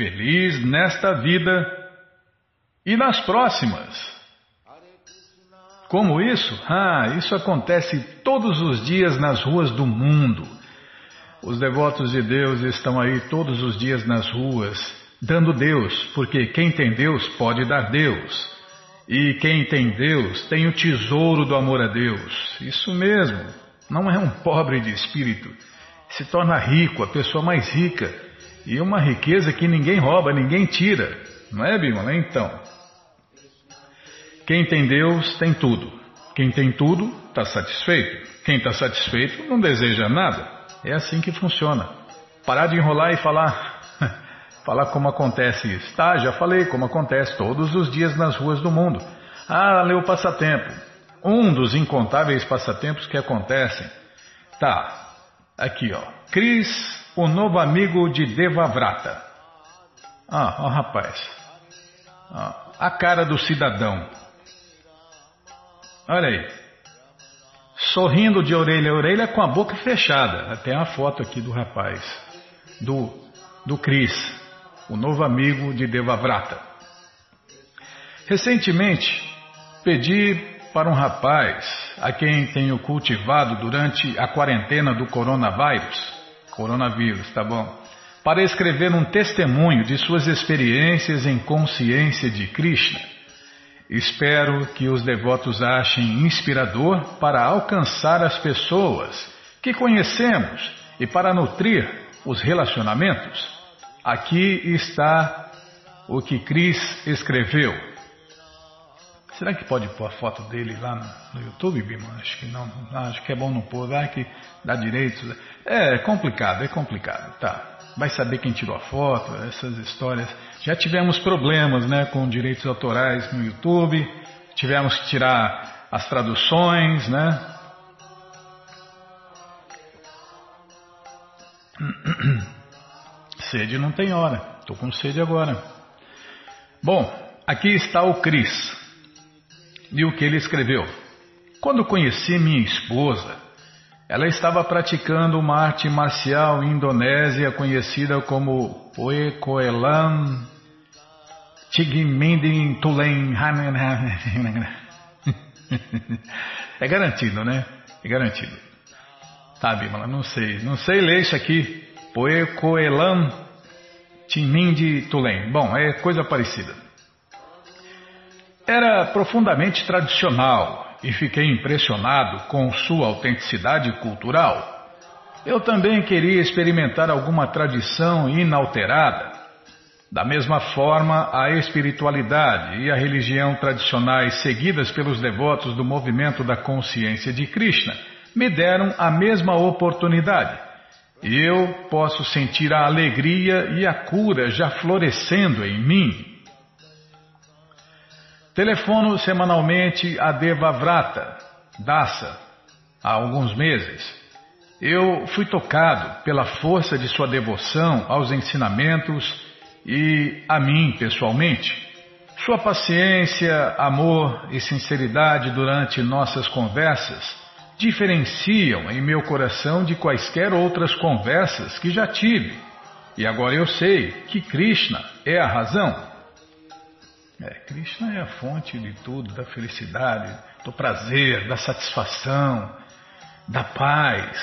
feliz nesta vida e nas próximas. Como isso? Ah, isso acontece todos os dias nas ruas do mundo. Os devotos de Deus estão aí todos os dias nas ruas, dando Deus, porque quem tem Deus pode dar Deus. E quem tem Deus tem o tesouro do amor a Deus. Isso mesmo, não é um pobre de espírito. Se torna rico, a pessoa mais rica. E uma riqueza que ninguém rouba, ninguém tira. Não é, Bimala? Então. Quem tem Deus tem tudo. Quem tem tudo está satisfeito. Quem está satisfeito não deseja nada. É assim que funciona. Parar de enrolar e falar. falar como acontece isso. Tá, já falei como acontece todos os dias nas ruas do mundo. Ah, leu passatempo. Um dos incontáveis passatempos que acontecem. Tá, aqui ó. Cris, o novo amigo de Devavrata. Ah, ó rapaz. Ah, a cara do cidadão. Olha aí. Sorrindo de orelha a orelha com a boca fechada. Tem uma foto aqui do rapaz. Do, do Cris, o novo amigo de Devavrata. Recentemente, pedi para um rapaz a quem tenho cultivado durante a quarentena do coronavírus, coronavírus, tá bom? Para escrever um testemunho de suas experiências em consciência de Krishna Espero que os devotos achem inspirador para alcançar as pessoas que conhecemos e para nutrir os relacionamentos. Aqui está o que Cris escreveu. Será que pode pôr a foto dele lá no, YouTube, Bima? Acho que não, acho que é bom não pôr, vai que dá direitos. É complicado, é complicado, tá. Vai saber quem tirou a foto, essas histórias. Já tivemos problemas né, com direitos autorais no YouTube, tivemos que tirar as traduções, né? Sede não tem hora, estou com sede agora. Bom, aqui está o Cris e o que ele escreveu. Quando conheci minha esposa, ela estava praticando uma arte marcial indonésia conhecida como Poekoelan Tigmindin Tulen. É garantido, né? É garantido. Tá, Bimala, não sei. Não sei ler isso aqui. Poekoelan Timindi Tulen. Bom, é coisa parecida. Era profundamente tradicional e fiquei impressionado com sua autenticidade cultural. Eu também queria experimentar alguma tradição inalterada. Da mesma forma, a espiritualidade e a religião tradicionais seguidas pelos devotos do movimento da consciência de Krishna me deram a mesma oportunidade. E eu posso sentir a alegria e a cura já florescendo em mim Telefono semanalmente a Devavrata, Dasa, há alguns meses. Eu fui tocado pela força de sua devoção aos ensinamentos e a mim pessoalmente. Sua paciência, amor e sinceridade durante nossas conversas diferenciam em meu coração de quaisquer outras conversas que já tive. E agora eu sei que Krishna é a razão. É, Krishna é a fonte de tudo, da felicidade, do prazer, da satisfação, da paz.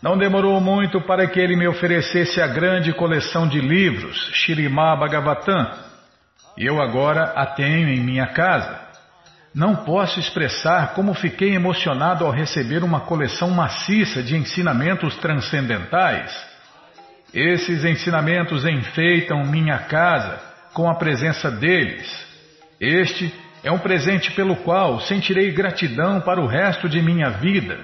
Não demorou muito para que ele me oferecesse a grande coleção de livros, Shirimá Bhagavatam, eu agora a tenho em minha casa. Não posso expressar como fiquei emocionado ao receber uma coleção maciça de ensinamentos transcendentais. Esses ensinamentos enfeitam minha casa com a presença deles. Este é um presente pelo qual sentirei gratidão para o resto de minha vida.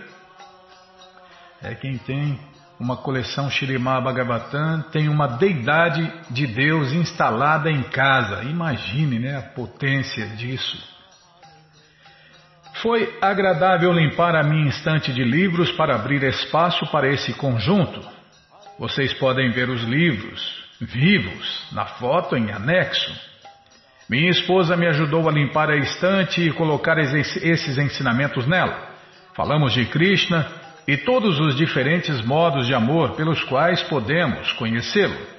É quem tem uma coleção Shirimá Bhagavatam, tem uma deidade de Deus instalada em casa. Imagine né, a potência disso. Foi agradável limpar a minha estante de livros para abrir espaço para esse conjunto. Vocês podem ver os livros, vivos, na foto em anexo. Minha esposa me ajudou a limpar a estante e colocar esses ensinamentos nela. Falamos de Krishna e todos os diferentes modos de amor pelos quais podemos conhecê-lo.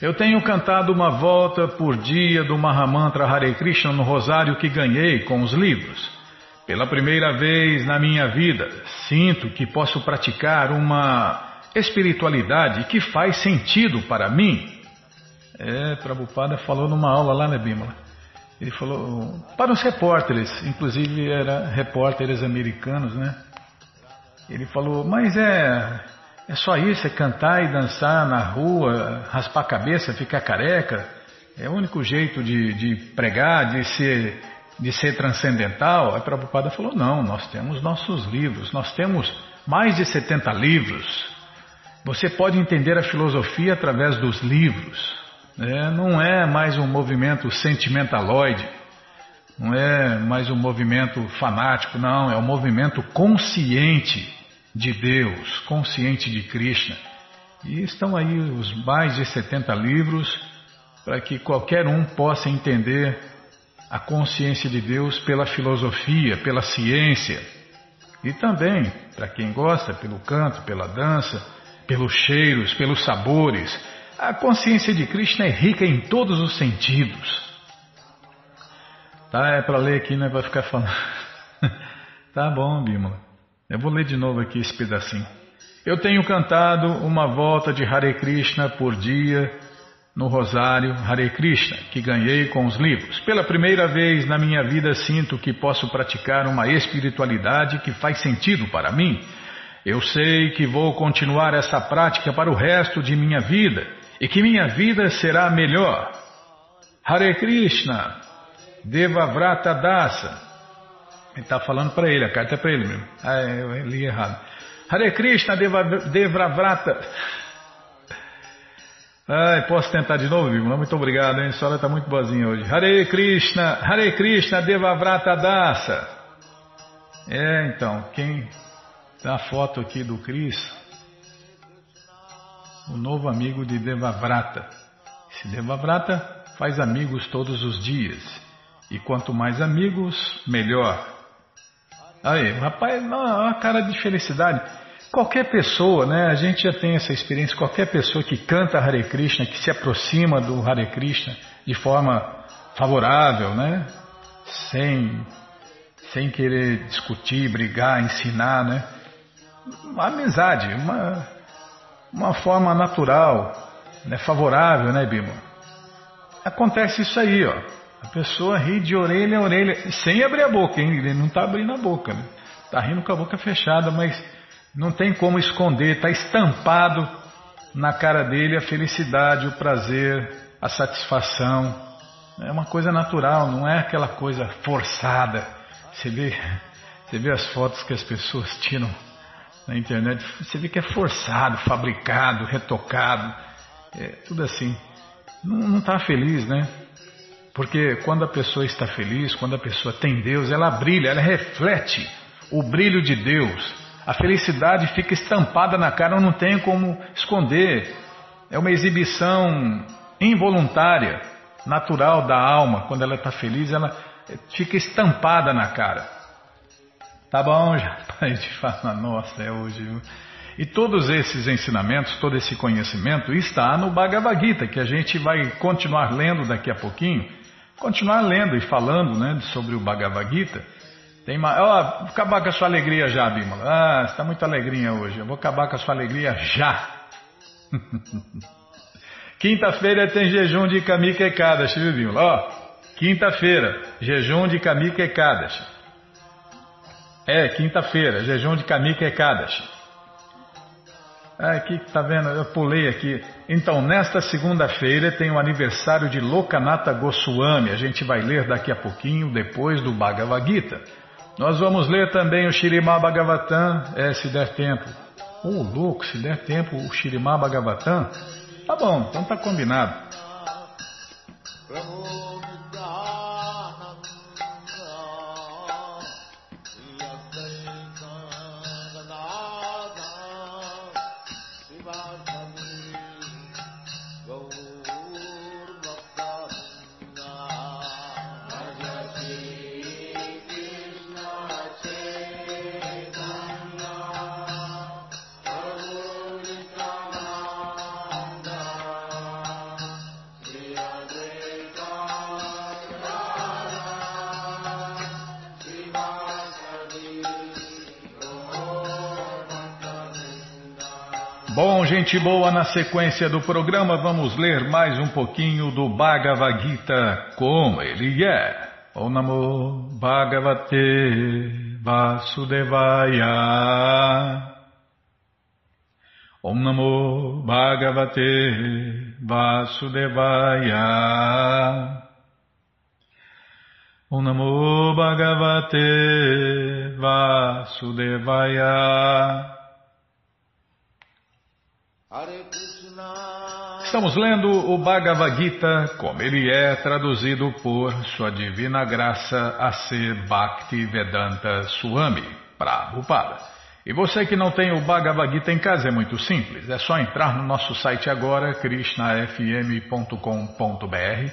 Eu tenho cantado uma volta por dia do Mahamantra Hare Krishna no rosário que ganhei com os livros. Pela primeira vez na minha vida, sinto que posso praticar uma espiritualidade que faz sentido para mim. É, Prabhupada falou numa aula lá, né, Bimala? Ele falou para os repórteres, inclusive era repórteres americanos, né? Ele falou, mas é é só isso, é cantar e dançar na rua, raspar a cabeça, ficar careca. É o único jeito de, de pregar, de ser, de ser transcendental. A Prabhupada falou: não, nós temos nossos livros, nós temos mais de 70 livros. Você pode entender a filosofia através dos livros. É, não é mais um movimento sentimentaloide, não é mais um movimento fanático, não, é um movimento consciente de Deus, consciente de Krishna. E estão aí os mais de 70 livros para que qualquer um possa entender a consciência de Deus pela filosofia, pela ciência. E também, para quem gosta, pelo canto, pela dança, pelos cheiros, pelos sabores. A consciência de Krishna é rica em todos os sentidos. Tá, é para ler aqui, não é para ficar falando. tá bom, Bímola. Eu vou ler de novo aqui esse pedacinho. Eu tenho cantado uma volta de Hare Krishna por dia no Rosário Hare Krishna, que ganhei com os livros. Pela primeira vez na minha vida sinto que posso praticar uma espiritualidade que faz sentido para mim. Eu sei que vou continuar essa prática para o resto de minha vida e que minha vida será melhor. Hare Krishna, Devavrata Dasa, ele está falando para ele, a carta é para ele mesmo. Ah, eu li errado. Hare Krishna Devravrata. Ai, posso tentar de novo, Bíblia? Muito obrigado, hein? A senhora está muito boazinha hoje. Hare Krishna, Hare Krishna Devavrata Dasa. É, então, quem dá a foto aqui do Cris, o novo amigo de Devavrata. Esse Devavrata faz amigos todos os dias. E quanto mais amigos, melhor. Aí, rapaz, uma cara de felicidade. Qualquer pessoa, né? A gente já tem essa experiência. Qualquer pessoa que canta Hare Krishna, que se aproxima do Hare Krishna de forma favorável, né? Sem, sem querer discutir, brigar, ensinar, né? Uma amizade, uma, uma forma natural, né? favorável, né, Bima? Acontece isso aí, ó. A pessoa ri de orelha a orelha, sem abrir a boca, hein? Ele não está abrindo a boca, né? Está rindo com a boca fechada, mas não tem como esconder, está estampado na cara dele a felicidade, o prazer, a satisfação. É uma coisa natural, não é aquela coisa forçada. Você vê, você vê as fotos que as pessoas tiram na internet, você vê que é forçado, fabricado, retocado, é tudo assim. Não está feliz, né? Porque quando a pessoa está feliz, quando a pessoa tem Deus, ela brilha, ela reflete o brilho de Deus. A felicidade fica estampada na cara, não tem como esconder. É uma exibição involuntária, natural da alma. Quando ela está feliz, ela fica estampada na cara. Tá bom, já a gente fala, nossa, é hoje. Viu? E todos esses ensinamentos, todo esse conhecimento está no Bhagavad Gita, que a gente vai continuar lendo daqui a pouquinho continuar lendo e falando né, sobre o Bhagavad Gita. Tem uma, ó, vou acabar com a sua alegria já, Bimala. Ah, você está muito alegrinha hoje. Eu vou acabar com a sua alegria já. Quinta-feira tem jejum de Kamika Ekadashi, viu, Bimala? Ó, quinta-feira, jejum de Kamika Ekadashi. É, quinta-feira, jejum de Kamika Ekadashi. Ah, aqui, tá vendo? Eu pulei aqui. Então, nesta segunda-feira tem o aniversário de Lokanata Goswami. A gente vai ler daqui a pouquinho, depois do Bhagavad Gita. Nós vamos ler também o Shirimá Bhagavatam, é, se der tempo. Ô, oh, louco, se der tempo o Shirimá Bhagavatam. Tá bom, então tá combinado. Bom, gente boa, na sequência do programa vamos ler mais um pouquinho do Bhagavad Gita como ele é. Om Namo Bhagavate Vasudevaya. Om Namo Bhagavate Vasudevaya. Om Namo Bhagavate Vasudevaya Estamos lendo o Bhagavad Gita como ele é traduzido por Sua Divina Graça A.C. Bhakti Vedanta Swami Prabhupada. E você que não tem o Bhagavad Gita em casa é muito simples, é só entrar no nosso site agora, krishnafm.com.br,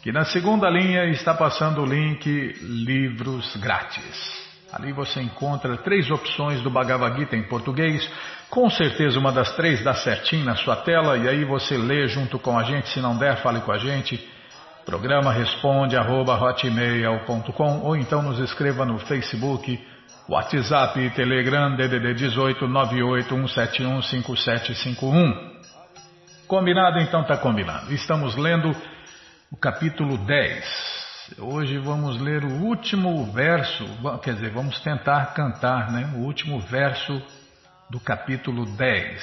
que na segunda linha está passando o link Livros Grátis. Ali você encontra três opções do Bhagavad Gita em português, com certeza uma das três dá certinho na sua tela e aí você lê junto com a gente, se não der, fale com a gente. Programa responde arroba hotmail.com ou então nos escreva no Facebook WhatsApp, Telegram, DDD 18 981715751. Combinado? Então tá combinado. Estamos lendo o capítulo 10. Hoje vamos ler o último verso, quer dizer, vamos tentar cantar, né? O último verso do capítulo 10.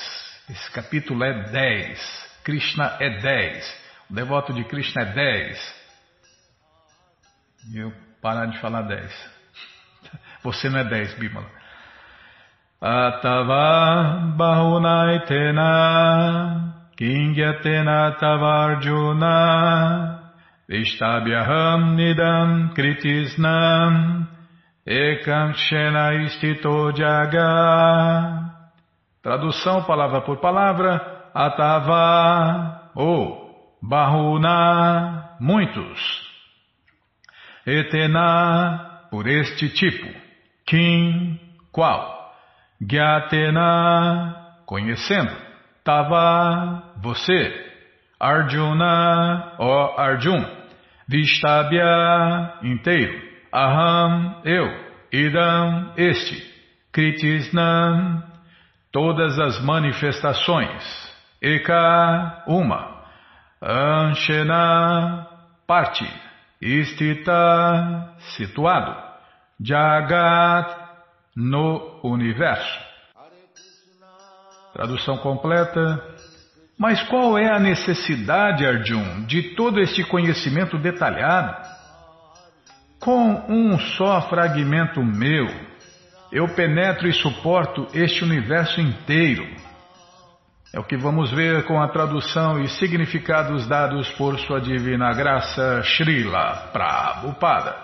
Esse capítulo é 10. Krishna é 10. O devoto de Krishna é 10. E eu parar de falar 10. Você não é 10, Bimala. Atava bahunaitena kingyatena tavarjuna Vishtabhyaham nidam kritisnam ekam shena istito jaga Tradução palavra por palavra Atava ou Bahuna muitos Etena por este tipo Kim, qual? Gyatena, conhecendo. Tava, você. Arjuna, ó Arjun. Vishtabhya, inteiro. Aham, eu. Idam, este. Kritisnam, todas as manifestações. Eka, uma. Anshena, parte. Istita, situado. Jagat no universo. Tradução completa. Mas qual é a necessidade, Arjun, de todo este conhecimento detalhado? Com um só fragmento meu, eu penetro e suporto este universo inteiro. É o que vamos ver com a tradução e significados dados por Sua Divina Graça, Srila Prabhupada.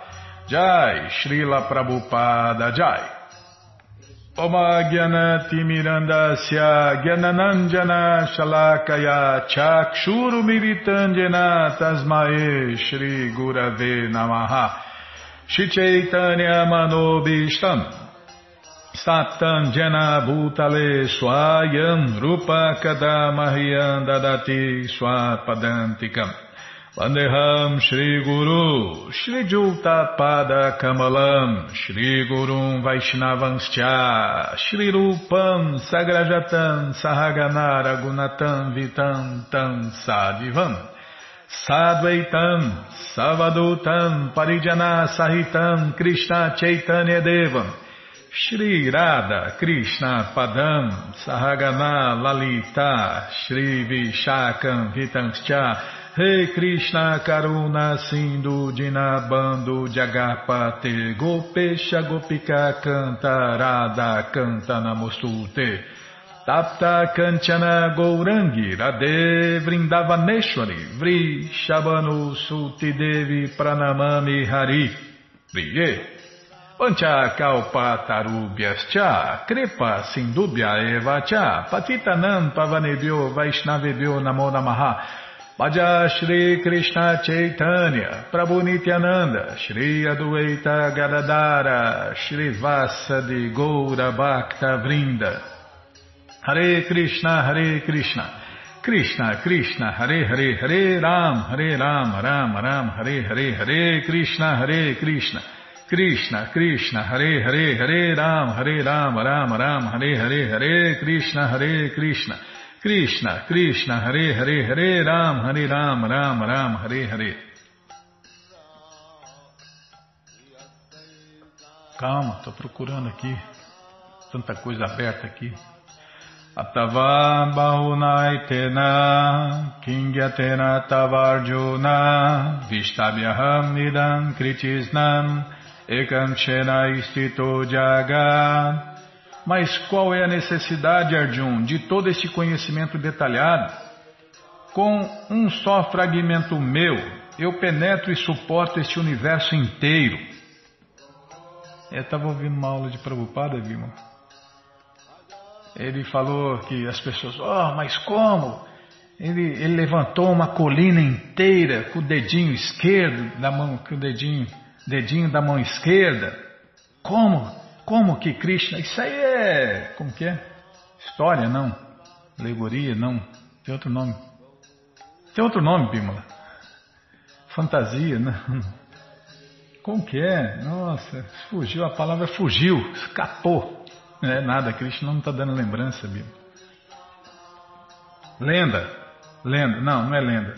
Jai, Srila Prabhupada Jai. Oma Gyanati Mirandasya Gyananandjana Shalakaya Chakshuru Militandjana Tasmae Shri Gurave Namaha. Shri Chaitanya Manobishtam Satam Jana Bhutale Vandeham Shri Guru. Shri Juta Pada Kamalam. Shri Gurum Vaishnavanscha Shri Rupam Sagrajatam Sahaganara Gunatam Vitam Tam Sadivam Sadvaitam Savadutam Parijana Sahitam Krishna Chaitanya Devam. Shri Radha Krishna Padam Sahagana Lalita. Shri Vishakam Vitanscha Rei hey Krishna Karuna Sindhu Dinabando Jagapate Gopesha Gopika Cantarada Canta Namostute Tapta Kanchana Gourangi Radhe Vrindavaneshwari Vri Shabanu Suti Devi Pranamami Hari Priye Pancha Kalpa Tarubhyascha Kripa Sindubhya Eva Cha Patitanam Pavanebhyo Vaishnavebhyo Namo Namaha Bhaja Shri Krishna Chaitanya, Prabhu Nityananda, Shri Adueita Gadadara, Shri Vasa de Goura Bhakta Vrinda. Hare Krishna, Hare Krishna, Krishna Krishna, Hare Hare, Hare Ram, Hare Ram, Ram Ram, Hare Hare, Hare Krishna, Hare Krishna. Krishna, Krishna, Hare Hare, Hare Ram, Hare Ram, Ram Ram, Hare Hare, Hare Krishna, Hare Krishna. Krishna, Krishna, Hare Hare, Hare Ram, Hare Ram, Ram Ram, Hare Hare. Calma, estou procurando aqui. Tanta coisa aberta aqui. Atava bahunaitena kingyatena tavarjuna vishtabhyaham nidam kritisnam ekam chena istito jagat. Mas qual é a necessidade, Arjun, de todo este conhecimento detalhado? Com um só fragmento meu, eu penetro e suporto este universo inteiro. Eu estava ouvindo uma aula de Prabhupada, Vilma ele falou que as pessoas, oh, mas como? Ele, ele levantou uma colina inteira com o dedinho esquerdo da mão, com o dedinho, dedinho da mão esquerda. Como? Como que Krishna? Isso aí é, como que é? História, não? Alegoria, não? Tem outro nome? Tem outro nome, Bímola? Fantasia, não? Como que é? Nossa, fugiu, a palavra fugiu, escapou. Não é nada, Krishna não está dando lembrança, Bíblia. Lenda, lenda, não, não é lenda.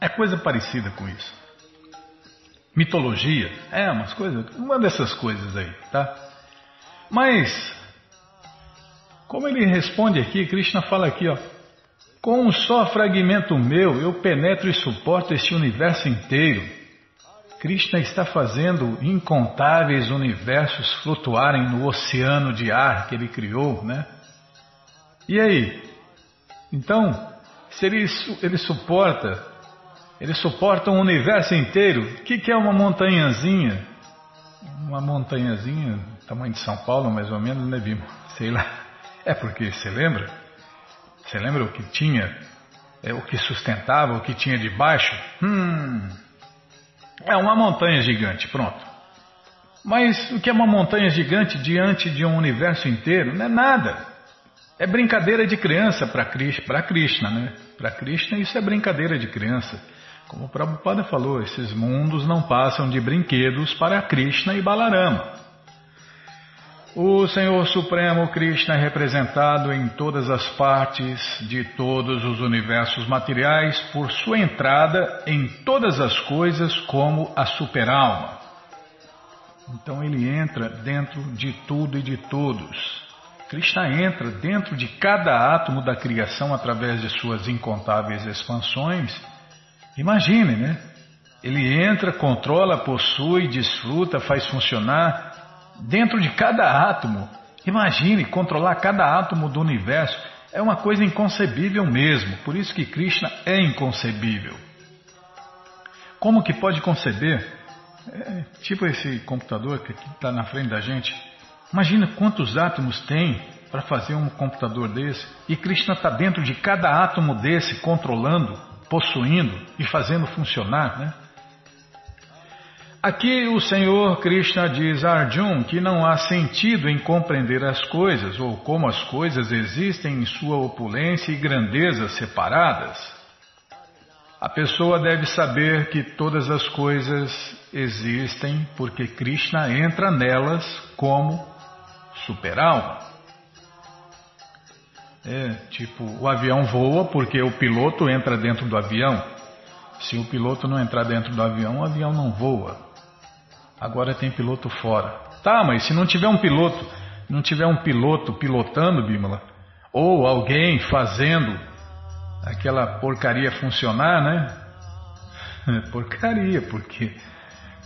É coisa parecida com isso. Mitologia, é umas coisas, uma dessas coisas aí, tá? Mas, como ele responde aqui, Krishna fala aqui, ó. Com um só fragmento meu, eu penetro e suporto este universo inteiro. Krishna está fazendo incontáveis universos flutuarem no oceano de ar que ele criou, né? E aí? Então, se ele, ele suporta, ele suporta um universo inteiro, o que, que é uma montanhazinha? Uma montanhazinha, tamanho de São Paulo, mais ou menos, né, Bimo? Sei lá. É porque, você lembra? Você lembra o que tinha, é, o que sustentava, o que tinha debaixo? Hum, é uma montanha gigante, pronto. Mas o que é uma montanha gigante diante de um universo inteiro? Não é nada. É brincadeira de criança para Krishna, né? Para Krishna isso é brincadeira de criança. Como o Prabhupada falou, esses mundos não passam de brinquedos para Krishna e Balarama. O Senhor Supremo Krishna é representado em todas as partes de todos os universos materiais por sua entrada em todas as coisas como a superalma. Então ele entra dentro de tudo e de todos. Krishna entra dentro de cada átomo da criação através de suas incontáveis expansões. Imagine, né? Ele entra, controla, possui, desfruta, faz funcionar dentro de cada átomo. Imagine controlar cada átomo do universo. É uma coisa inconcebível mesmo. Por isso que Krishna é inconcebível. Como que pode conceber? É, tipo esse computador que está na frente da gente. Imagina quantos átomos tem para fazer um computador desse. E Krishna está dentro de cada átomo desse, controlando, possuindo e fazendo funcionar, né? Aqui o Senhor Krishna diz a Arjun que não há sentido em compreender as coisas ou como as coisas existem em sua opulência e grandeza separadas. A pessoa deve saber que todas as coisas existem porque Krishna entra nelas como superalma. É, tipo, o avião voa porque o piloto entra dentro do avião. Se o piloto não entrar dentro do avião, o avião não voa. Agora tem piloto fora. Tá, mas se não tiver um piloto, não tiver um piloto pilotando, Bímola, ou alguém fazendo aquela porcaria funcionar, né? porcaria, porque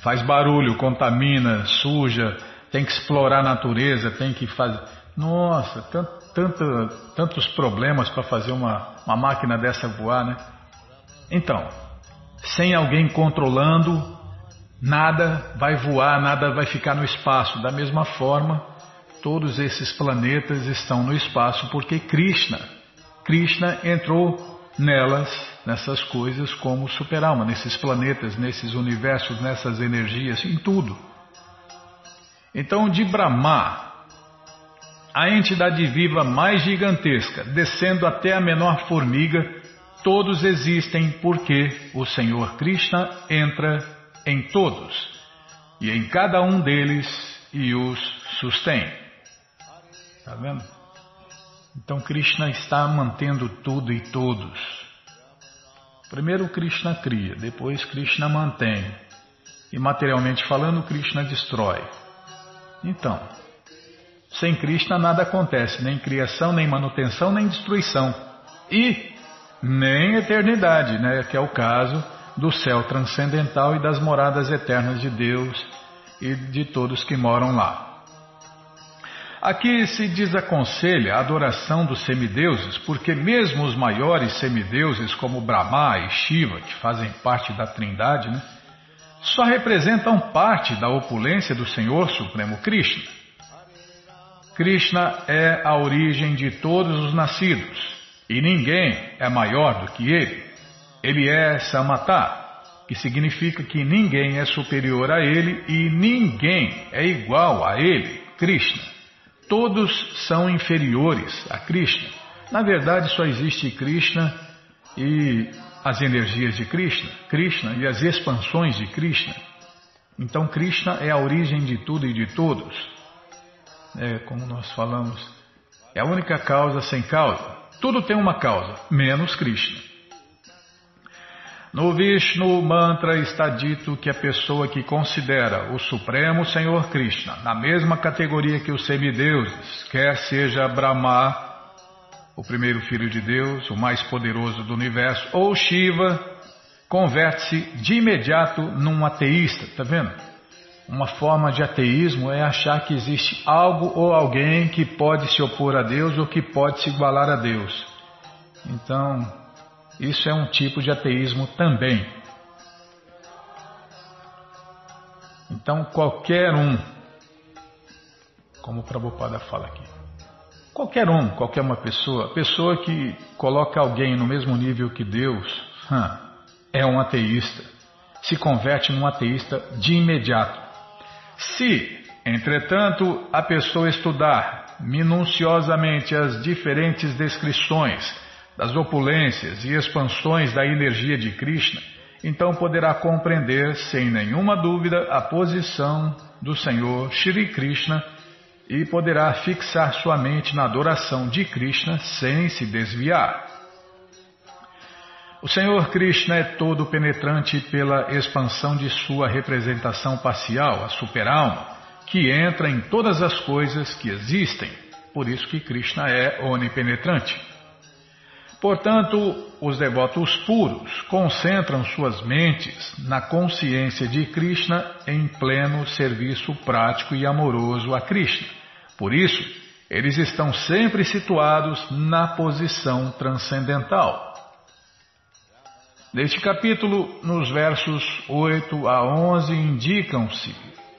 faz barulho, contamina, suja, tem que explorar a natureza, tem que fazer. Nossa, tanto, tanto, tantos problemas para fazer uma, uma máquina dessa voar, né? Então, sem alguém controlando, Nada vai voar, nada vai ficar no espaço. Da mesma forma, todos esses planetas estão no espaço porque Krishna, Krishna entrou nelas, nessas coisas como superalma, nesses planetas, nesses universos, nessas energias, em tudo. Então, de Brahma, a entidade viva mais gigantesca, descendo até a menor formiga, todos existem porque o Senhor Krishna entra em todos e em cada um deles e os sustém. Está vendo? Então Krishna está mantendo tudo e todos. Primeiro Krishna cria, depois Krishna mantém. E materialmente falando, Krishna destrói. Então, sem Krishna nada acontece, nem criação, nem manutenção, nem destruição. E nem eternidade, né? que é o caso do céu transcendental e das moradas eternas de Deus e de todos que moram lá. Aqui se desaconselha a adoração dos semideuses, porque mesmo os maiores semideuses, como Brahma e Shiva, que fazem parte da Trindade, né, só representam parte da opulência do Senhor Supremo Krishna. Krishna é a origem de todos os nascidos, e ninguém é maior do que ele. Ele é Samatá, que significa que ninguém é superior a ele e ninguém é igual a ele, Krishna. Todos são inferiores a Krishna. Na verdade, só existe Krishna e as energias de Krishna, Krishna e as expansões de Krishna. Então, Krishna é a origem de tudo e de todos. É, como nós falamos, é a única causa sem causa. Tudo tem uma causa, menos Krishna. No Vishnu Mantra está dito que a pessoa que considera o Supremo Senhor Krishna na mesma categoria que os semideuses, quer seja Brahma, o primeiro filho de Deus, o mais poderoso do universo, ou Shiva, converte-se de imediato num ateísta, tá vendo? Uma forma de ateísmo é achar que existe algo ou alguém que pode se opor a Deus ou que pode se igualar a Deus. Então, isso é um tipo de ateísmo também. Então, qualquer um, como o Prabhupada fala aqui, qualquer um, qualquer uma pessoa, pessoa que coloca alguém no mesmo nível que Deus, é um ateísta. Se converte num ateísta de imediato. Se, entretanto, a pessoa estudar minuciosamente as diferentes descrições das opulências e expansões da energia de Krishna, então poderá compreender sem nenhuma dúvida a posição do Senhor Shri Krishna e poderá fixar sua mente na adoração de Krishna sem se desviar. O Senhor Krishna é todo penetrante pela expansão de sua representação parcial, a superalma, que entra em todas as coisas que existem. Por isso que Krishna é onipenetrante. Portanto, os devotos puros concentram suas mentes na consciência de Krishna em pleno serviço prático e amoroso a Krishna. Por isso, eles estão sempre situados na posição transcendental. Neste capítulo, nos versos 8 a 11, indicam-se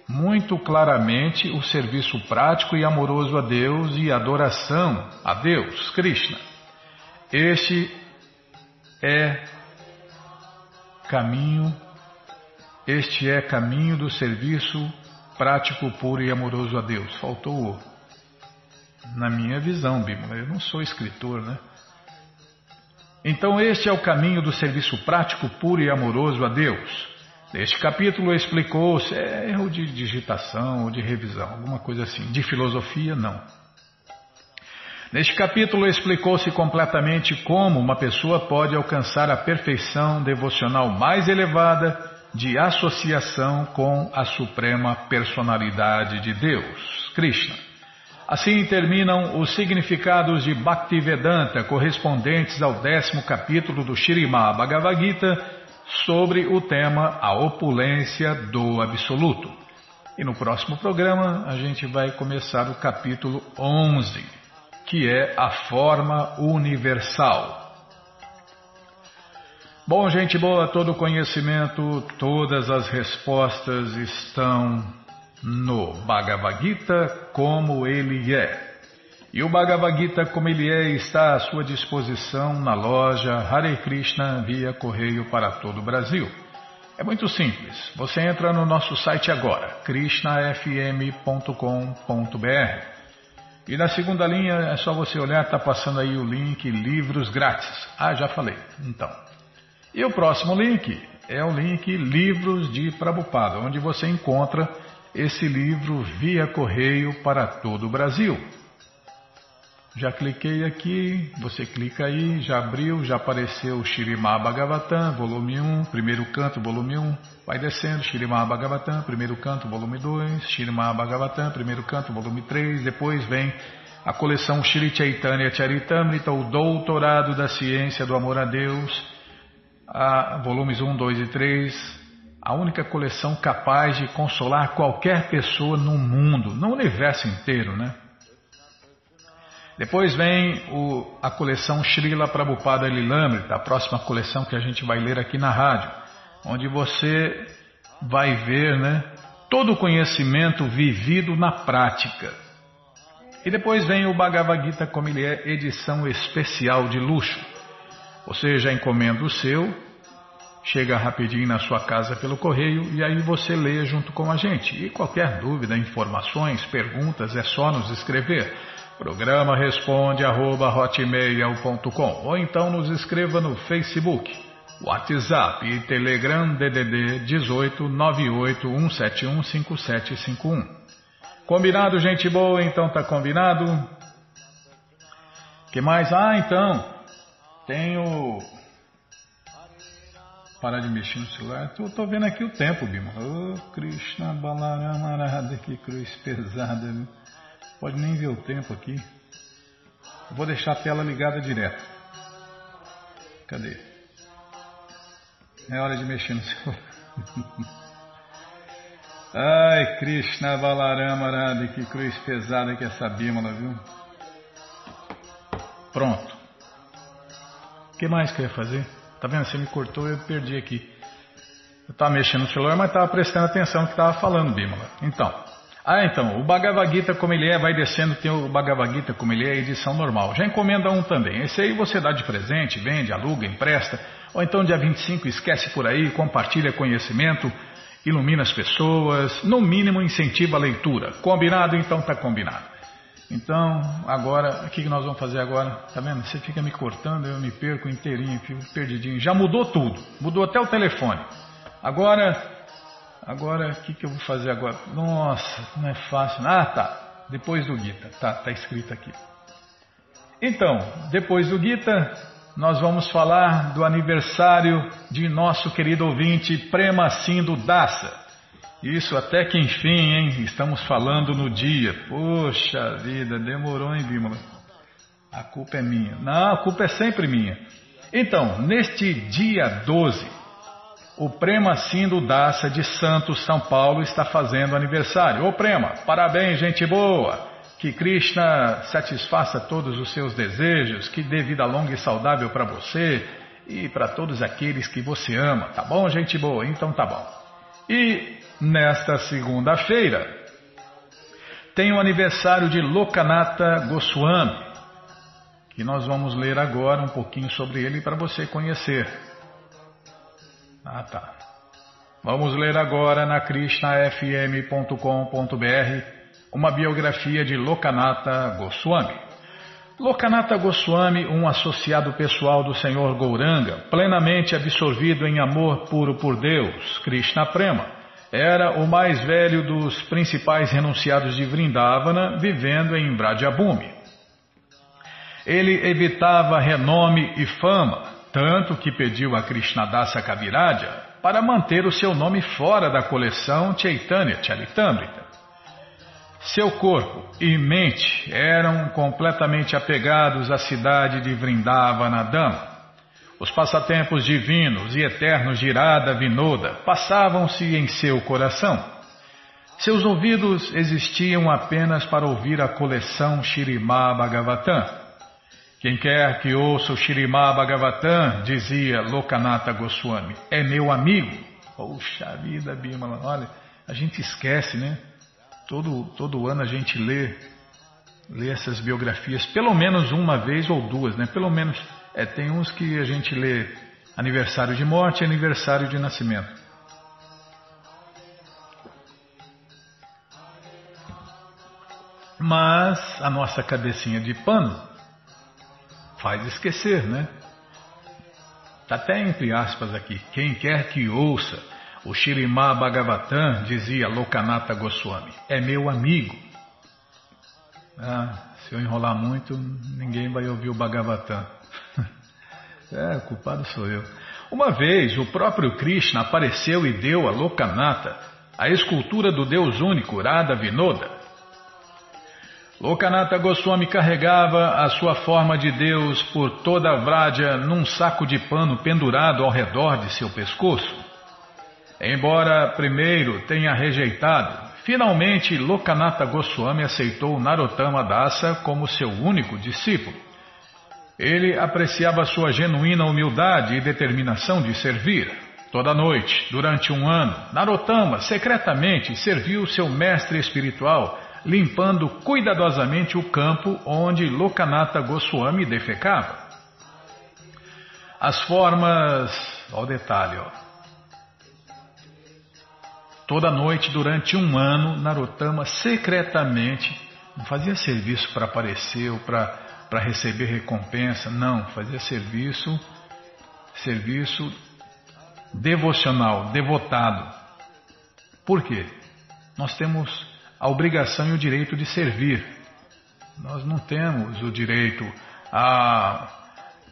muito claramente o serviço prático e amoroso a Deus e adoração a Deus, Krishna. Este é caminho, este é caminho do serviço prático, puro e amoroso a Deus. Faltou na minha visão, Bíblia. Eu não sou escritor, né? Então, este é o caminho do serviço prático, puro e amoroso a Deus. Neste capítulo explicou-se, é erro de digitação ou de revisão, alguma coisa assim. De filosofia, não. Neste capítulo explicou-se completamente como uma pessoa pode alcançar a perfeição devocional mais elevada de associação com a suprema personalidade de Deus, Krishna. Assim terminam os significados de Bhaktivedanta correspondentes ao décimo capítulo do Shirimá Bhagavad Gita sobre o tema A Opulência do Absoluto. E no próximo programa a gente vai começar o capítulo 11 que é a forma universal. Bom, gente boa, todo conhecimento, todas as respostas estão no Bhagavad Gita como ele é. E o Bhagavad Gita como ele é está à sua disposição na loja Hare Krishna via correio para todo o Brasil. É muito simples. Você entra no nosso site agora, krishnafm.com.br. E na segunda linha é só você olhar, está passando aí o link livros grátis. Ah, já falei. Então. E o próximo link é o link Livros de Prabupada, onde você encontra esse livro via correio para todo o Brasil. Já cliquei aqui, você clica aí, já abriu, já apareceu Shirimá Bhagavatam, volume 1, primeiro canto, volume 1. Vai descendo, Shirimá Bhagavatam, primeiro canto, volume 2, Shirimá Bhagavatam, primeiro canto, volume 3. Depois vem a coleção Shri Chaitanya Charitamrita, o Doutorado da Ciência do Amor a Deus, a, volumes 1, 2 e 3. A única coleção capaz de consolar qualquer pessoa no mundo, no universo inteiro, né? Depois vem o, a coleção Srila Prabhupada Lilamrita, a próxima coleção que a gente vai ler aqui na rádio, onde você vai ver né, todo o conhecimento vivido na prática. E depois vem o Bhagavad Gita como ele é, edição especial de luxo. Você já encomenda o seu, chega rapidinho na sua casa pelo correio e aí você lê junto com a gente. E qualquer dúvida, informações, perguntas, é só nos escrever. Programa responde arroba ou então nos escreva no Facebook, WhatsApp e Telegram DDD 18 98 171 5751. Combinado, gente boa? Então tá combinado? que mais? Ah, então, tenho... Parar de mexer no celular. Tô, tô vendo aqui o tempo, Bima. Ô, oh, Krishna Balarama Arada, que cruz pesada, viu? Pode nem ver o tempo aqui. vou deixar a tela ligada direto. Cadê? É hora de mexer no celular. Ai, Krishna Balarama Radha, que cruz pesada que é essa bímola, viu? Pronto. O que mais que eu ia fazer? Tá vendo? Você me cortou eu perdi aqui. Eu estava mexendo no celular, mas estava prestando atenção no que estava falando, Bímola. Então, ah, então, o Bhagavad Gita como ele é, vai descendo, tem o Bhagavad Gita como ele é, edição normal. Já encomenda um também. Esse aí você dá de presente, vende, aluga, empresta. Ou então dia 25 esquece por aí, compartilha conhecimento, ilumina as pessoas, no mínimo incentiva a leitura. Combinado? Então tá combinado. Então, agora, o que nós vamos fazer agora? Tá vendo? Você fica me cortando, eu me perco inteirinho, fico perdidinho. Já mudou tudo, mudou até o telefone. Agora, Agora, o que, que eu vou fazer agora? Nossa, não é fácil. Ah, tá. Depois do Gita. Tá, tá escrito aqui. Então, depois do Gita, nós vamos falar do aniversário de nosso querido ouvinte Prema Sindo Dassa. Isso até que enfim, hein? Estamos falando no dia. Poxa vida, demorou, hein, Bímola? A culpa é minha. Não, a culpa é sempre minha. Então, neste dia 12, o Prema Sindo Dassa de Santos, São Paulo, está fazendo aniversário. Ô Prema, parabéns, gente boa! Que Krishna satisfaça todos os seus desejos, que dê vida longa e saudável para você e para todos aqueles que você ama, tá bom, gente boa? Então tá bom. E nesta segunda-feira tem o aniversário de Lokanata Goswami, que nós vamos ler agora um pouquinho sobre ele para você conhecer. Ah, tá. Vamos ler agora na krishnafm.com.br uma biografia de Lokanata Goswami. Lokanata Goswami, um associado pessoal do Senhor Gouranga, plenamente absorvido em amor puro por Deus, Krishna Prema, era o mais velho dos principais renunciados de Vrindavana, vivendo em Brajabhumi. Ele evitava renome e fama, tanto que pediu a Krishnadasa Kaviraja para manter o seu nome fora da coleção Chaitanya Charitamrita. Seu corpo e mente eram completamente apegados à cidade de Vrindavana Dama. Os passatempos divinos e eternos de Irada Vinoda passavam-se em seu coração. Seus ouvidos existiam apenas para ouvir a coleção Shirimá Bhagavatam quem quer que ouça o Shirimá Bhagavatam, dizia Lokanata Goswami, é meu amigo. Poxa vida, Bimala, olha, a gente esquece, né? Todo, todo ano a gente lê, lê essas biografias, pelo menos uma vez ou duas, né? Pelo menos, é, tem uns que a gente lê aniversário de morte e aniversário de nascimento. Mas a nossa cabecinha de pano faz esquecer, né? Está até entre aspas aqui. Quem quer que ouça o Shirimá Bhagavatam, dizia Lokanata Goswami, é meu amigo. Ah, Se eu enrolar muito, ninguém vai ouvir o Bhagavatam. É, o culpado sou eu. Uma vez, o próprio Krishna apareceu e deu a Lokanata, a escultura do Deus único, Radha Vinoda. Lokanata Goswami carregava a sua forma de Deus por toda a Vraja num saco de pano pendurado ao redor de seu pescoço. Embora primeiro tenha rejeitado, finalmente Lokanata Goswami aceitou Narottama Dasa como seu único discípulo. Ele apreciava sua genuína humildade e determinação de servir. Toda noite, durante um ano, Narottama secretamente serviu seu mestre espiritual, limpando cuidadosamente o campo onde Lokanata Goswami defecava. As formas. Olha o detalhe, ó. Toda noite, durante um ano, Narottama secretamente não fazia serviço para aparecer ou para para receber recompensa, não, fazia serviço, serviço devocional, devotado. Por quê? Nós temos a obrigação e o direito de servir. Nós não temos o direito a,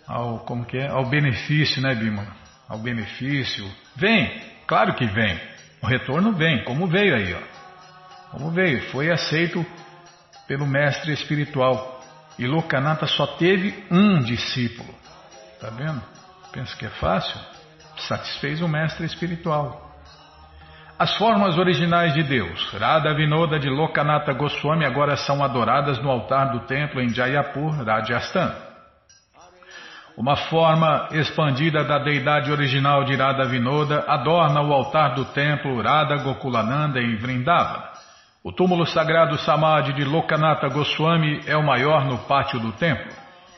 ao como que é, ao benefício, né, Bima? Ao benefício. Vem, claro que vem. O retorno vem, como veio aí, ó. Como veio, foi aceito pelo mestre espiritual. E Lokanata só teve um discípulo. Está vendo? Pensa que é fácil? Satisfez o mestre espiritual. As formas originais de Deus, Radha Vinoda de Lokanata Goswami, agora são adoradas no altar do templo em Jayapur, Rajasthan. Uma forma expandida da deidade original de Radha Vinoda adorna o altar do templo Radha Gokulananda em Vrindavan. O túmulo sagrado Samadhi de Lokanatha Goswami é o maior no pátio do templo.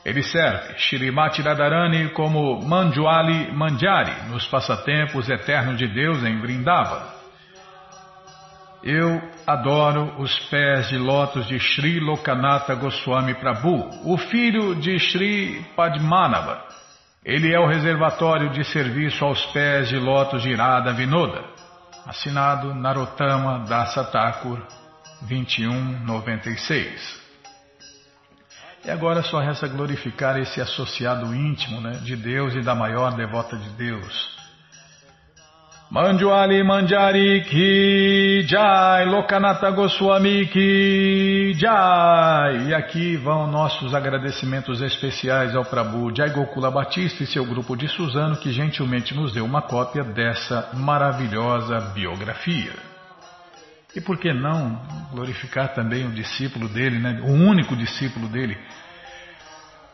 Ele serve Shrimati Radharani como Manjuali Manjari nos passatempos eternos de Deus em Vrindavan. Eu adoro os pés de lótus de Sri Lokanatha Goswami Prabhu, o filho de Sri Padmanabha. Ele é o reservatório de serviço aos pés de lótus de Radha Vinoda. Assinado Narottama Dasa Thakur, 2196. E agora só resta glorificar esse associado íntimo né, de Deus e da maior devota de Deus. Manjuali Manjari Ki Jai, Lokanata Goswami Ki Jai. E aqui vão nossos agradecimentos especiais ao Prabhu Jai Gokula Batista e seu grupo de Suzano que gentilmente nos deu uma cópia dessa maravilhosa biografia. E por que não glorificar também o discípulo dele, né? o único discípulo dele?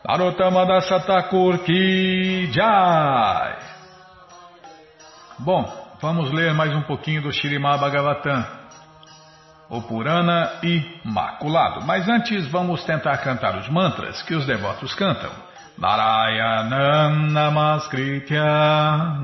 Narottama Dasattakur Ki Jai. Bom, Vamos ler mais um pouquinho do Shirimá Bhagavatam, o Purana Imaculado. Mas antes vamos tentar cantar os mantras que os devotos cantam. Narayanam Namaskritya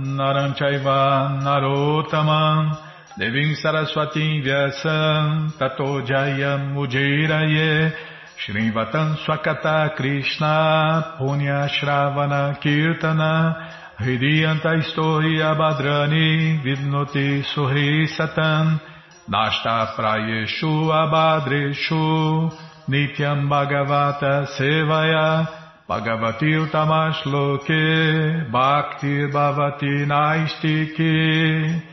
Naranchaiva Narotamam Devim Saraswatim Vyasam Tato Jayam Ujiraye Shrivatam Swakata Krishna Punya Shravana Kirtana Hridiyanta Stohi Abhadrani Vidnoti Suhi Satan. Nashta Prayeshu Abhadreshu Nityam Bhagavata Sevaya. Bhagavati Utamash Loke Bhakti Bhavati Naistiki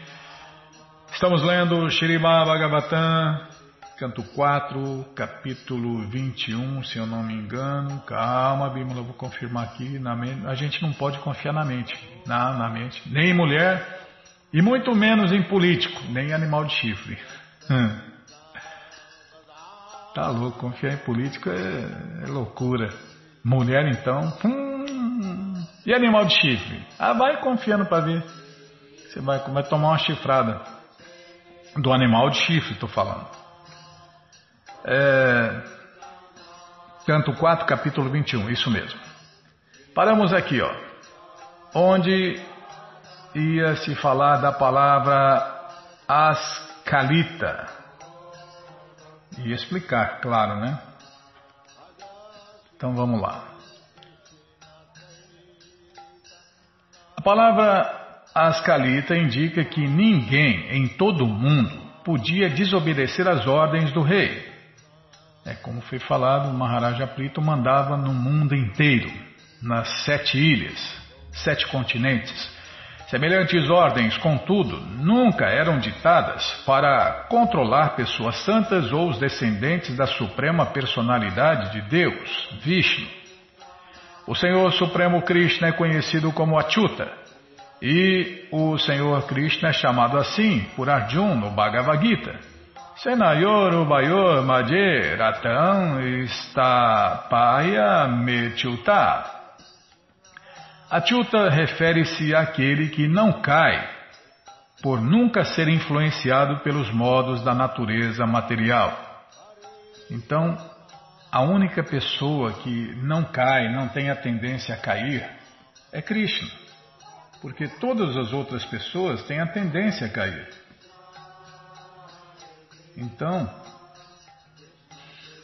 Estamos lendo Shirima Bhagavatam canto 4, capítulo 21, se eu não me engano. Calma, Bímola, vou confirmar aqui. A gente não pode confiar na mente, na, na mente, nem em mulher, e muito menos em político, nem em animal de chifre. Hum. Tá louco, confiar em político é, é loucura. Mulher, então. Hum. E animal de chifre? Ah, vai confiando para ver. Você vai, vai tomar uma chifrada. Do animal de chifre, estou falando. É, canto 4, capítulo 21, isso mesmo. Paramos aqui, ó, onde ia se falar da palavra ascalita. E explicar, claro, né? Então vamos lá. A palavra ascalita indica que ninguém em todo o mundo podia desobedecer às ordens do rei. É como foi falado, o Maharaja Prito mandava no mundo inteiro, nas sete ilhas, sete continentes. Semelhantes ordens, contudo, nunca eram ditadas para controlar pessoas santas ou os descendentes da suprema personalidade de Deus, Vishnu. O Senhor Supremo Krishna é conhecido como Achyuta, e o Senhor Krishna é chamado assim por Arjuna no Bhagavad Gita. Senayor Ubayor Madhe Ratam Paya Mechuta. Achyuta refere-se àquele que não cai por nunca ser influenciado pelos modos da natureza material. Então, a única pessoa que não cai, não tem a tendência a cair, é Krishna. Porque todas as outras pessoas têm a tendência a cair. Então,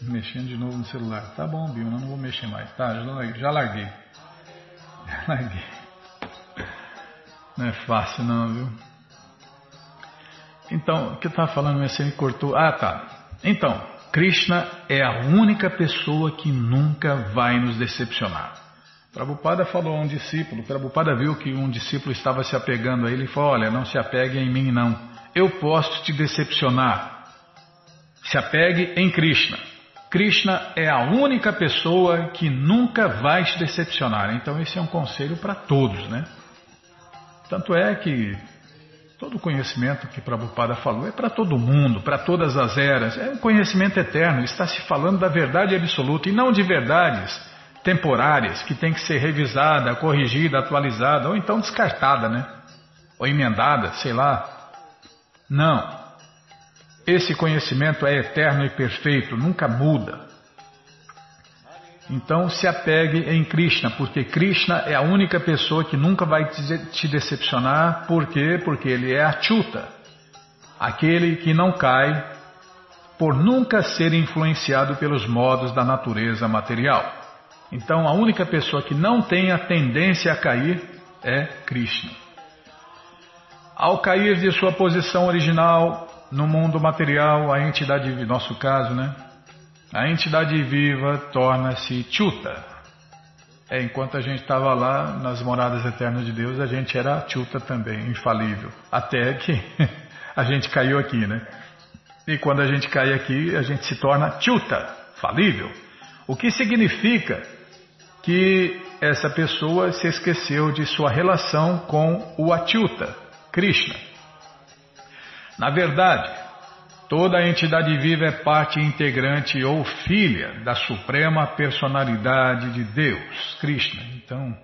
mexendo de novo no celular. Tá bom, Bill, não vou mexer mais. Tá, já larguei. Já larguei. Já larguei. Não é fácil não, viu? Então, o que eu estava falando, você me cortou. Ah, tá. Então, Krishna é a única pessoa que nunca vai nos decepcionar. Prabhupada falou a um discípulo, Prabhupada viu que um discípulo estava se apegando a ele e falou, olha, não se apegue em mim não. Eu posso te decepcionar, se apegue em Krishna. Krishna é a única pessoa que nunca vai te decepcionar. Então esse é um conselho para todos, né? Tanto é que todo o conhecimento que Prabhupada falou é para todo mundo, para todas as eras. É um conhecimento eterno. Está se falando da verdade absoluta e não de verdades temporárias que tem que ser revisada, corrigida, atualizada ou então descartada, né? Ou emendada, sei lá. Não. Esse conhecimento é eterno e perfeito, nunca muda. Então se apegue em Krishna, porque Krishna é a única pessoa que nunca vai te decepcionar. Por quê? Porque ele é Achyuta, aquele que não cai por nunca ser influenciado pelos modos da natureza material. Então a única pessoa que não tem a tendência a cair é Krishna. Ao cair de sua posição original, no mundo material, a entidade, nosso caso, né? A entidade viva torna-se chuta. É, enquanto a gente estava lá nas moradas eternas de Deus, a gente era chuta também, infalível. Até que a gente caiu aqui, né? E quando a gente cai aqui, a gente se torna chuta, falível. O que significa que essa pessoa se esqueceu de sua relação com o Achyuta, Krishna. Na verdade, toda entidade viva é parte integrante ou filha da suprema personalidade de Deus, Krishna. Então,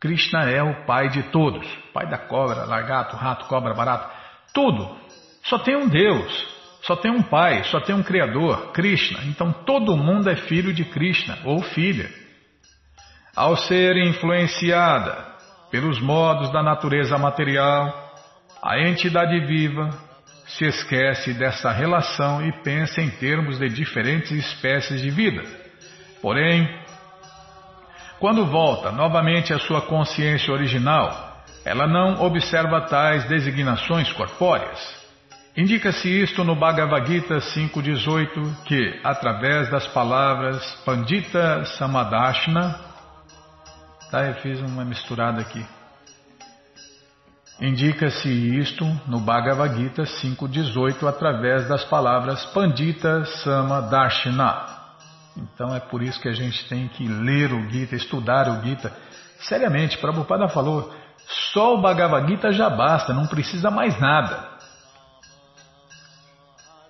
Krishna é o pai de todos, pai da cobra, lagarto, rato, cobra, barato, tudo. Só tem um Deus, só tem um pai, só tem um criador, Krishna. Então todo mundo é filho de Krishna ou filha. Ao ser influenciada pelos modos da natureza material, a entidade viva se esquece dessa relação e pensa em termos de diferentes espécies de vida. Porém, quando volta novamente à sua consciência original, ela não observa tais designações corpóreas. Indica-se isto no Bhagavad Gita 5.18 que, através das palavras Pandita Samadashna, tá, eu fiz uma misturada aqui. Indica-se isto no Bhagavad Gita 5.18 através das palavras Pandita Sama Darshana. Então é por isso que a gente tem que ler o Gita, estudar o Gita. Seriamente, Prabhupada falou, só o Bhagavad Gita já basta, não precisa mais nada.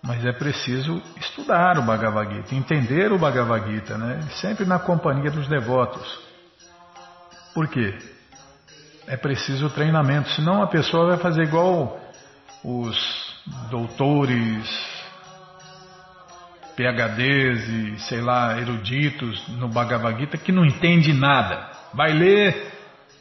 Mas é preciso estudar o Bhagavad Gita, entender o Bhagavad Gita, né? sempre na companhia dos devotos. Por quê? É preciso treinamento, senão a pessoa vai fazer igual os doutores, PHDs e sei lá, eruditos no Bhagavad Gita que não entende nada. Vai ler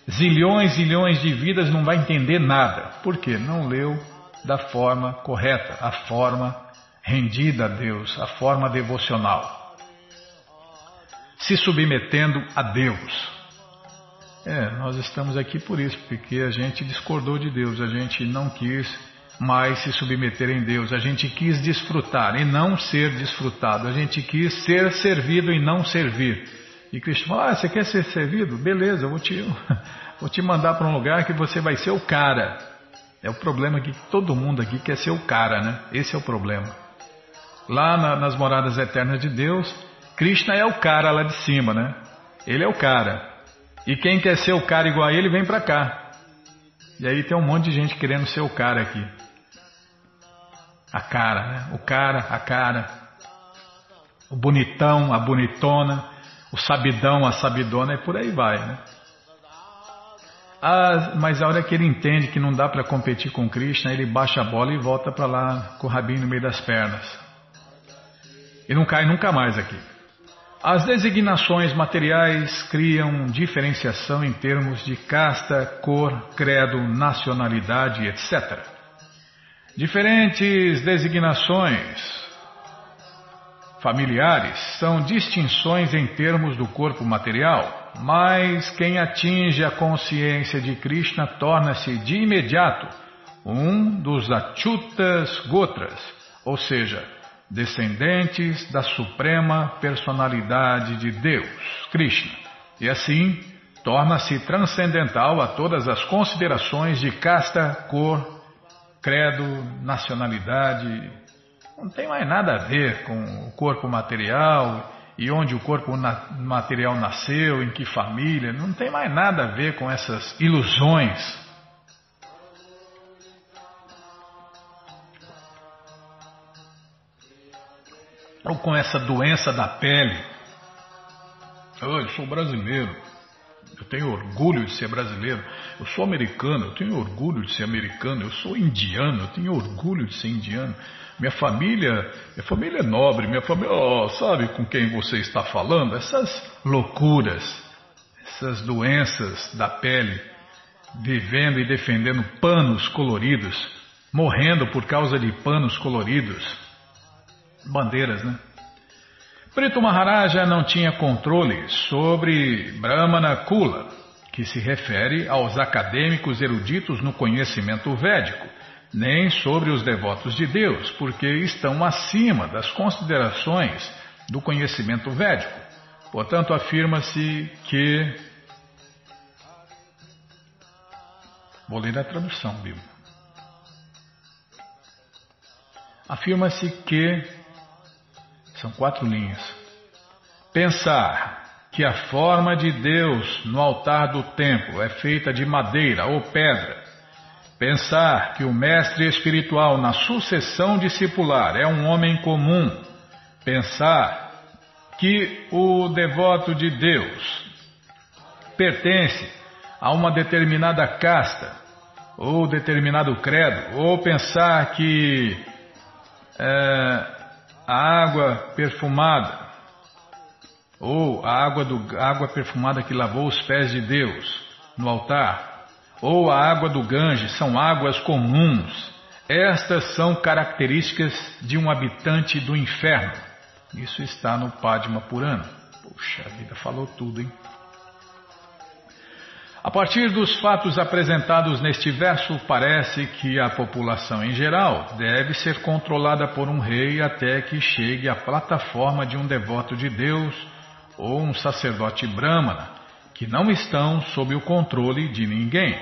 zilhões, zilhões de vidas, não vai entender nada. Por quê? Não leu da forma correta, a forma rendida a Deus, a forma devocional. Se submetendo a Deus. É, nós estamos aqui por isso, porque a gente discordou de Deus, a gente não quis mais se submeter em Deus. A gente quis desfrutar e não ser desfrutado. A gente quis ser servido e não servir. E Cristo falou: Ah, você quer ser servido? Beleza, eu vou te, vou te mandar para um lugar que você vai ser o cara. É o problema que todo mundo aqui quer ser o cara, né? Esse é o problema. Lá na, nas moradas eternas de Deus, Krishna é o cara lá de cima, né? Ele é o cara. E quem quer ser o cara igual a ele, vem para cá. E aí tem um monte de gente querendo ser o cara aqui. A cara, né? O cara, a cara. O bonitão, a bonitona. O sabidão, a sabidona. E por aí vai, né? Ah, mas a hora que ele entende que não dá para competir com Krishna, ele baixa a bola e volta para lá com o rabinho no meio das pernas. E não cai nunca mais aqui. As designações materiais criam diferenciação em termos de casta, cor, credo, nacionalidade, etc. Diferentes designações familiares são distinções em termos do corpo material, mas quem atinge a consciência de Krishna torna-se de imediato um dos Achutas Gotras, ou seja, descendentes da suprema personalidade de Deus, Krishna, e assim torna-se transcendental a todas as considerações de casta, cor, credo, nacionalidade. Não tem mais nada a ver com o corpo material e onde o corpo material nasceu, em que família, não tem mais nada a ver com essas ilusões ou com essa doença da pele. Oh, eu sou brasileiro, eu tenho orgulho de ser brasileiro. Eu sou americano, eu tenho orgulho de ser americano. Eu sou indiano, eu tenho orgulho de ser indiano. Minha família, minha família é nobre, minha família, oh, sabe com quem você está falando? Essas loucuras, essas doenças da pele, vivendo e defendendo panos coloridos, morrendo por causa de panos coloridos bandeiras, né? Preto Maharaja não tinha controle sobre Brahmana Kula, que se refere aos acadêmicos eruditos no conhecimento védico, nem sobre os devotos de Deus, porque estão acima das considerações do conhecimento védico. Portanto, afirma-se que. Vou ler a tradução, Bíblia. Afirma-se que são quatro linhas. Pensar que a forma de Deus no altar do templo é feita de madeira ou pedra. Pensar que o mestre espiritual na sucessão discipular é um homem comum. Pensar que o devoto de Deus pertence a uma determinada casta ou determinado credo, ou pensar que é, a água perfumada, ou a água, do, água perfumada que lavou os pés de Deus no altar, ou a água do Ganges são águas comuns. Estas são características de um habitante do inferno. Isso está no Padma Purana. Poxa vida, falou tudo, hein? A partir dos fatos apresentados neste verso, parece que a população em geral deve ser controlada por um rei até que chegue à plataforma de um devoto de Deus ou um sacerdote brahmana, que não estão sob o controle de ninguém.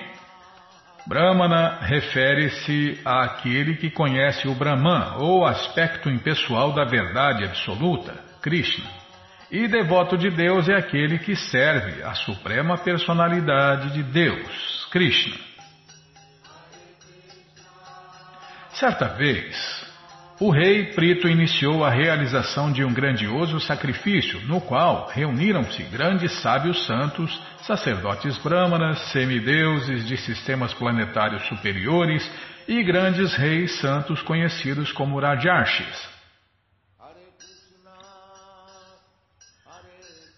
Brahmana refere-se àquele que conhece o Brahman ou aspecto impessoal da verdade absoluta, Krishna. E devoto de Deus é aquele que serve a suprema personalidade de Deus, Krishna. Certa vez, o rei Prito iniciou a realização de um grandioso sacrifício, no qual reuniram-se grandes sábios santos, sacerdotes brahmanas, semideuses de sistemas planetários superiores e grandes reis santos conhecidos como Rajarshis.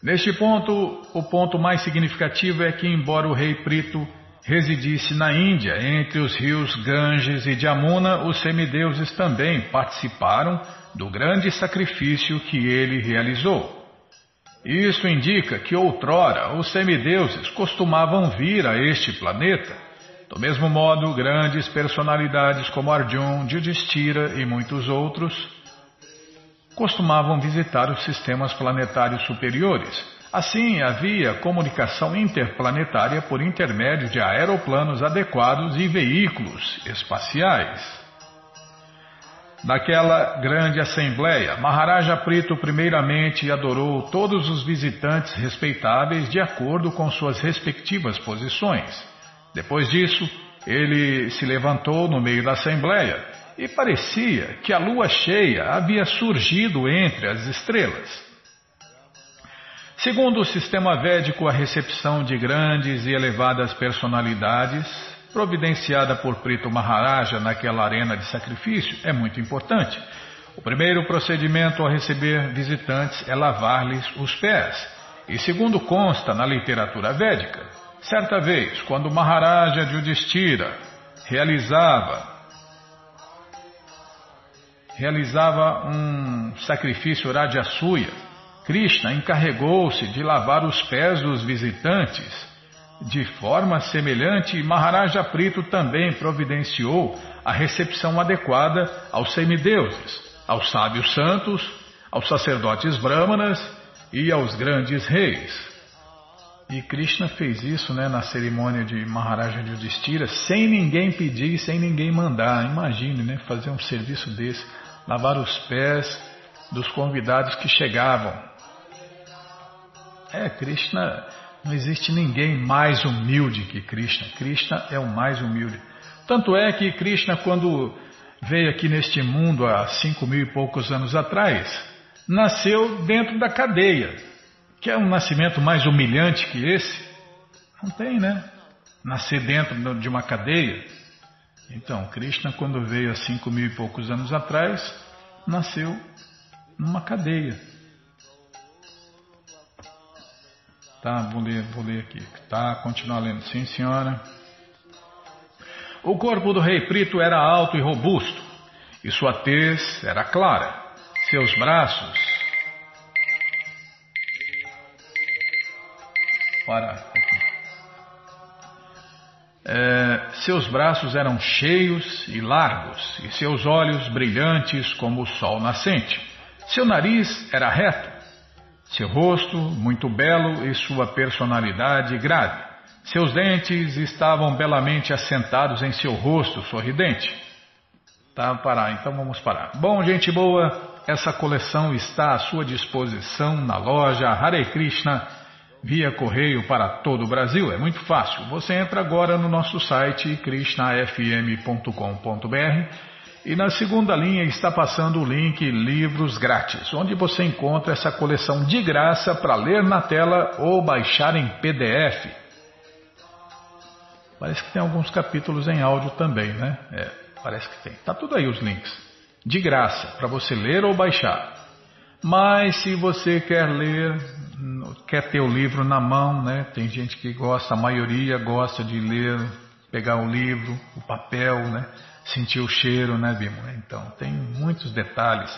Neste ponto, o ponto mais significativo é que, embora o rei Prito residisse na Índia, entre os rios Ganges e Jamuna, os semideuses também participaram do grande sacrifício que ele realizou. Isso indica que outrora os semideuses costumavam vir a este planeta Do mesmo modo, grandes personalidades como Arjun, Yudhishthira e muitos outros costumavam visitar os sistemas planetários superiores. Assim, havia comunicação interplanetária por intermédio de aeroplanos adequados e veículos espaciais. Naquela grande assembleia, Maharaja Prito primeiramente adorou todos os visitantes respeitáveis de acordo com suas respectivas posições. Depois disso, ele se levantou no meio da assembleia e parecia que a lua cheia havia surgido entre as estrelas. Segundo o sistema védico, a recepção de grandes e elevadas personalidades providenciada por Prito Maharaja naquela arena de sacrifício é muito importante. O primeiro procedimento ao receber visitantes é lavar-lhes os pés. E segundo consta na literatura védica, certa vez, quando Maharaja Yudhishthira realizava realizava um sacrifício Rajasuya, Krishna encarregou-se de lavar os pés dos visitantes de forma semelhante, Maharaja Prito também providenciou a recepção adequada aos semideuses, aos sábios santos, aos sacerdotes brahmanas e aos grandes reis. E Krishna fez isso né, na cerimônia de Maharaja Yudhishthira sem ninguém pedir, sem ninguém mandar. Imagine né, fazer um serviço desse, lavar os pés dos convidados que chegavam. É, Krishna não existe ninguém mais humilde que Krishna. Krishna é o mais humilde. Tanto é que Krishna, quando veio aqui neste mundo há cinco mil e poucos anos atrás, nasceu dentro da cadeia. Que é um nascimento mais humilhante que esse? Não tem, né? Nascer dentro de uma cadeia. Então, Krishna, quando veio há cinco mil e poucos anos atrás, nasceu numa cadeia. Tá, vou ler, vou ler aqui. Tá, continuar lendo. Sim, senhora. O corpo do rei Prito era alto e robusto, e sua tez era clara. Seus braços. Para aqui. É, seus braços eram cheios e largos, e seus olhos brilhantes como o sol nascente. Seu nariz era reto seu rosto, muito belo, e sua personalidade grave. Seus dentes estavam belamente assentados em seu rosto sorridente. Tá, parar, então vamos parar. Bom, gente boa, essa coleção está à sua disposição na loja Hare Krishna via correio para todo o Brasil. É muito fácil. Você entra agora no nosso site krishnafm.com.br e na segunda linha está passando o link Livros Grátis, onde você encontra essa coleção de graça para ler na tela ou baixar em PDF. Parece que tem alguns capítulos em áudio também, né? É, parece que tem. Tá tudo aí os links. De graça, para você ler ou baixar. Mas se você quer ler, quer ter o livro na mão, né? Tem gente que gosta, a maioria gosta de ler, pegar o livro, o papel, né? sentir o cheiro, né, Bimo? Então, tem muitos detalhes.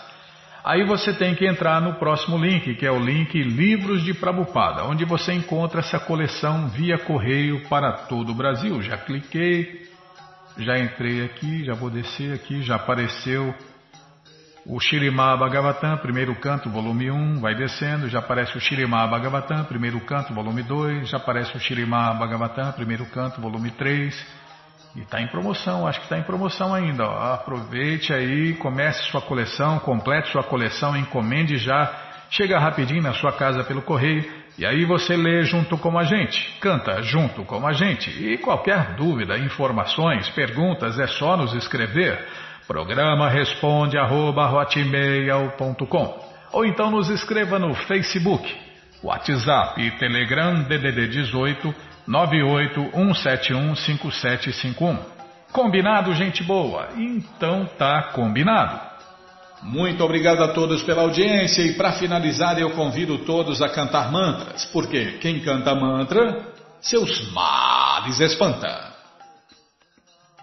Aí você tem que entrar no próximo link, que é o link Livros de Prabupada, onde você encontra essa coleção via correio para todo o Brasil. Já cliquei, já entrei aqui, já vou descer aqui, já apareceu o Shirimá Bhagavatam, primeiro canto, volume 1, vai descendo, já aparece o Shirimá Bhagavatam, primeiro canto, volume 2, já aparece o Shirimá Bhagavatam, primeiro canto, volume 3, e está em promoção, acho que está em promoção ainda. Ó. Aproveite aí, comece sua coleção, complete sua coleção, encomende já. Chega rapidinho na sua casa pelo correio e aí você lê junto com a gente, canta junto com a gente. E qualquer dúvida, informações, perguntas, é só nos escrever. Programa responde arroba, ou então nos escreva no Facebook, WhatsApp e Telegram DDD 18 981715751. Combinado, gente boa? Então tá combinado. Muito obrigado a todos pela audiência e para finalizar eu convido todos a cantar mantras, porque quem canta mantra, seus males espanta.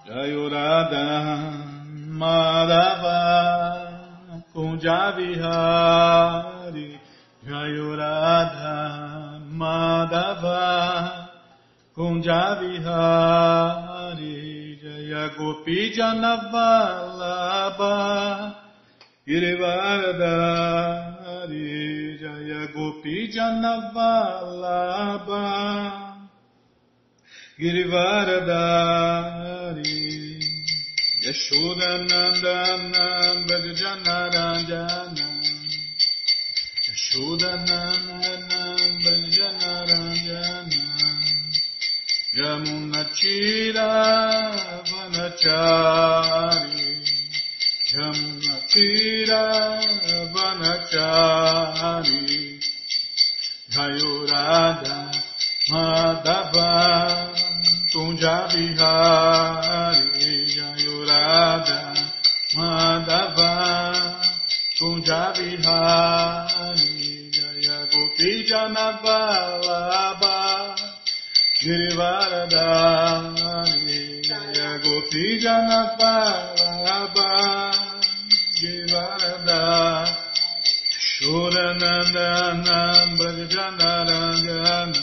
Jayurada Madhava Kunjavihari Jayuradha Madhava Kunjavihari Jayagopi Janavalabha Girivardhari Jayagopi Janavalabha Girivardhari Yashoda Nanda Nanda Bajanaranjana Yashoda Nanda Nanda Bajanaranjana Yamuna Chira Vanachari Yamuna Chira Vanachari Jayurada Madhava Tunjabihari Radha Madhava Punjabi Hari Jaya Gopi Janabalaba Girivaradhari Jaya Gopi Janabalaba Girivaradhari Shuranandana Brajanaranjana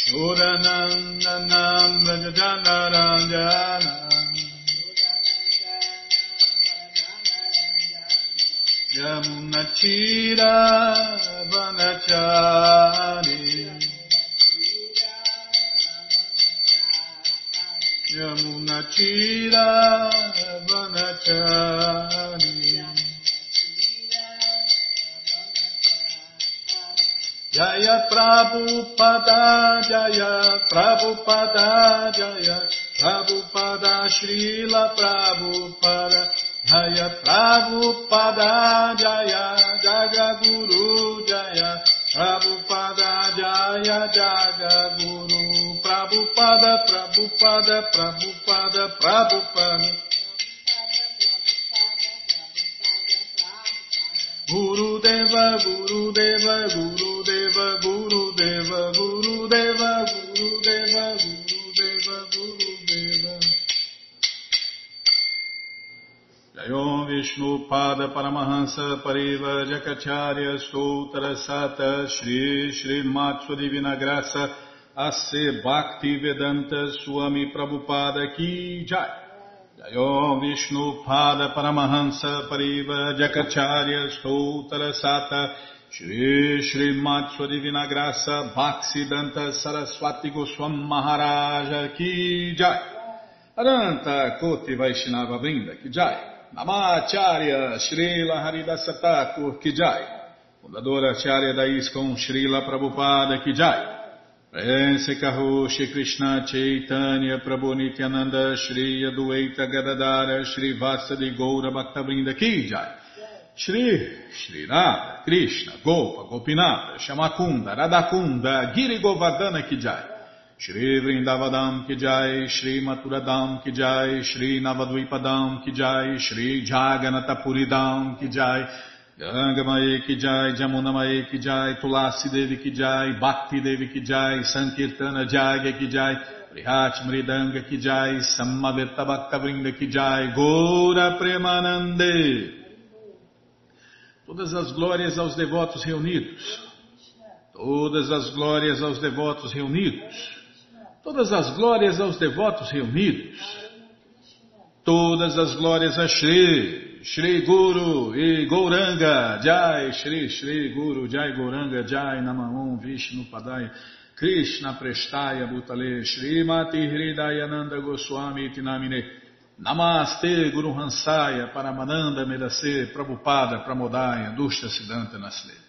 Shuranandanam Brajanaranjana Yamunachira Vanachari Yamunachira Vanachari Jaya Prabhupada Jaya Prabhupada Jaya Prabhupada Srila Prabhupada Jaya Prabhupada Jaya Jagaguru Jaya Prabhupada Jaya Jagaguru Prabhupada Prabhupada Prabhupada Prabhupada Guru Deva Guru Deva Guru Deva Guru Jayom Vishnu Pada Paramahansa Pariva Jakacharya Stoutra Sata Shri Shri Matsu Divina Graça A.C. Bhakti Vedanta Swami Prabhupada Ki Jai Jayom Vishnu Pada Paramahansa Pariva Jakacharya Stoutra Sata Shri Shri Matsu Divina Graça Bhaksidanta Saraswati Goswam Maharaja Ki Jai Aranta Koti Vaishnava Vrinda Ki Jai Namacharya Srila Haridasa Thakur Ki Jai. Fundadora Acharya da ISKCON Srila Prabhupada Ki Jai. Prense Kaho Shri Krishna Chaitanya Prabhu Nityananda Shri Adueita Gadadara Shri Vasadi Goura Bhaktavrinda Ki Jai. Shri Shri Radha Krishna Gopa Gopinata Shamakunda Radakunda Giri Govardhana Ki Jai Shri Vrindavadam Ki Jai Shri Maturadam Ki Jai Shri Navadvipadam Ki Jai Shri Jaganatapuridam Ki Jai Ganga Mae Ki Jai, Jamuna Mae Ki Jai, Tulasi Devi Ki Jai, Bhakti Devi Ki Jai, Sankirtana Jagya Ki Jai, Prihat Mridanga Ki Jai, Samaveta Bhakta Vrinda Ki Jai, Gora Premanande. Todas as glórias aos devotos reunidos. Todas as glórias aos devotos reunidos. Todas as glórias aos devotos reunidos. Todas as glórias a Shri. Shri Guru e Gouranga Jai, Shri Shri Guru Jai Gouranga Jai Namahum Vishnu Padaya Krishna Prestaya Bhutale Shri Mati Hridayananda Goswami Tinamine Namaste Guru Hansaya Paramananda Medase Prabhupada Pramodaya Dushya Siddhanta Nasle